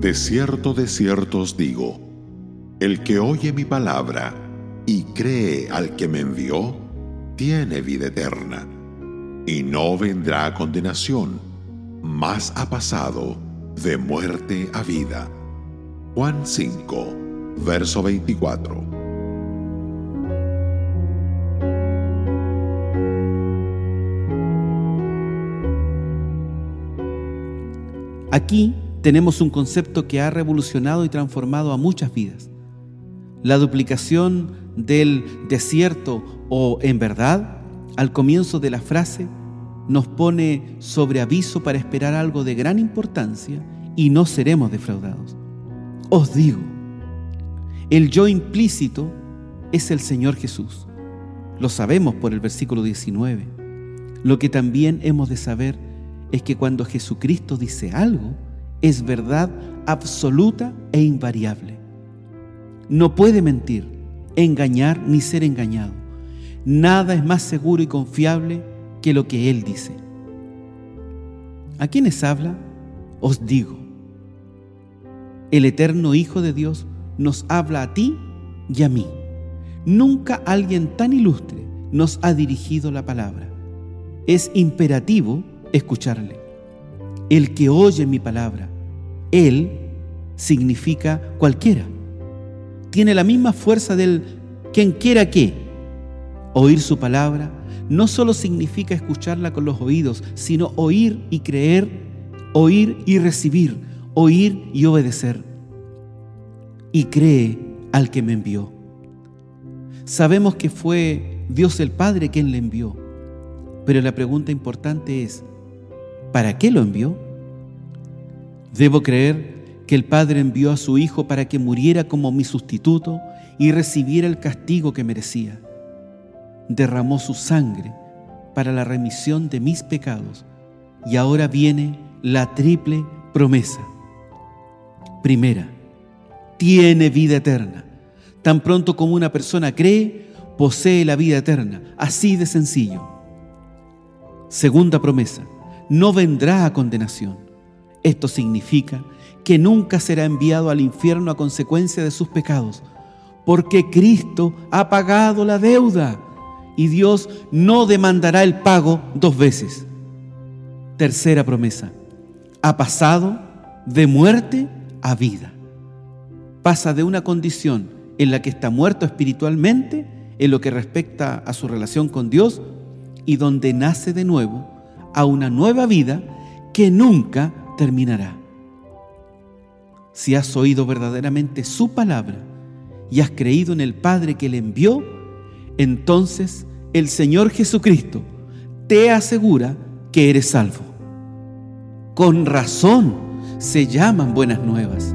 De cierto, de cierto os digo, el que oye mi palabra y cree al que me envió, tiene vida eterna, y no vendrá a condenación, mas ha pasado de muerte a vida. Juan 5, verso 24. Aquí tenemos un concepto que ha revolucionado y transformado a muchas vidas. La duplicación del desierto o en verdad al comienzo de la frase nos pone sobre aviso para esperar algo de gran importancia y no seremos defraudados. Os digo, el yo implícito es el Señor Jesús. Lo sabemos por el versículo 19. Lo que también hemos de saber es que cuando Jesucristo dice algo, es verdad absoluta e invariable. No puede mentir, engañar ni ser engañado. Nada es más seguro y confiable que lo que Él dice. ¿A quiénes habla? Os digo. El eterno Hijo de Dios nos habla a ti y a mí. Nunca alguien tan ilustre nos ha dirigido la palabra. Es imperativo escucharle. El que oye mi palabra, él significa cualquiera. Tiene la misma fuerza del quien quiera que. Oír su palabra no solo significa escucharla con los oídos, sino oír y creer, oír y recibir, oír y obedecer. Y cree al que me envió. Sabemos que fue Dios el Padre quien le envió, pero la pregunta importante es, ¿Para qué lo envió? Debo creer que el Padre envió a su Hijo para que muriera como mi sustituto y recibiera el castigo que merecía. Derramó su sangre para la remisión de mis pecados y ahora viene la triple promesa. Primera, tiene vida eterna. Tan pronto como una persona cree, posee la vida eterna. Así de sencillo. Segunda promesa no vendrá a condenación. Esto significa que nunca será enviado al infierno a consecuencia de sus pecados, porque Cristo ha pagado la deuda y Dios no demandará el pago dos veces. Tercera promesa, ha pasado de muerte a vida. Pasa de una condición en la que está muerto espiritualmente, en lo que respecta a su relación con Dios, y donde nace de nuevo a una nueva vida que nunca terminará. Si has oído verdaderamente su palabra y has creído en el Padre que le envió, entonces el Señor Jesucristo te asegura que eres salvo. Con razón se llaman buenas nuevas.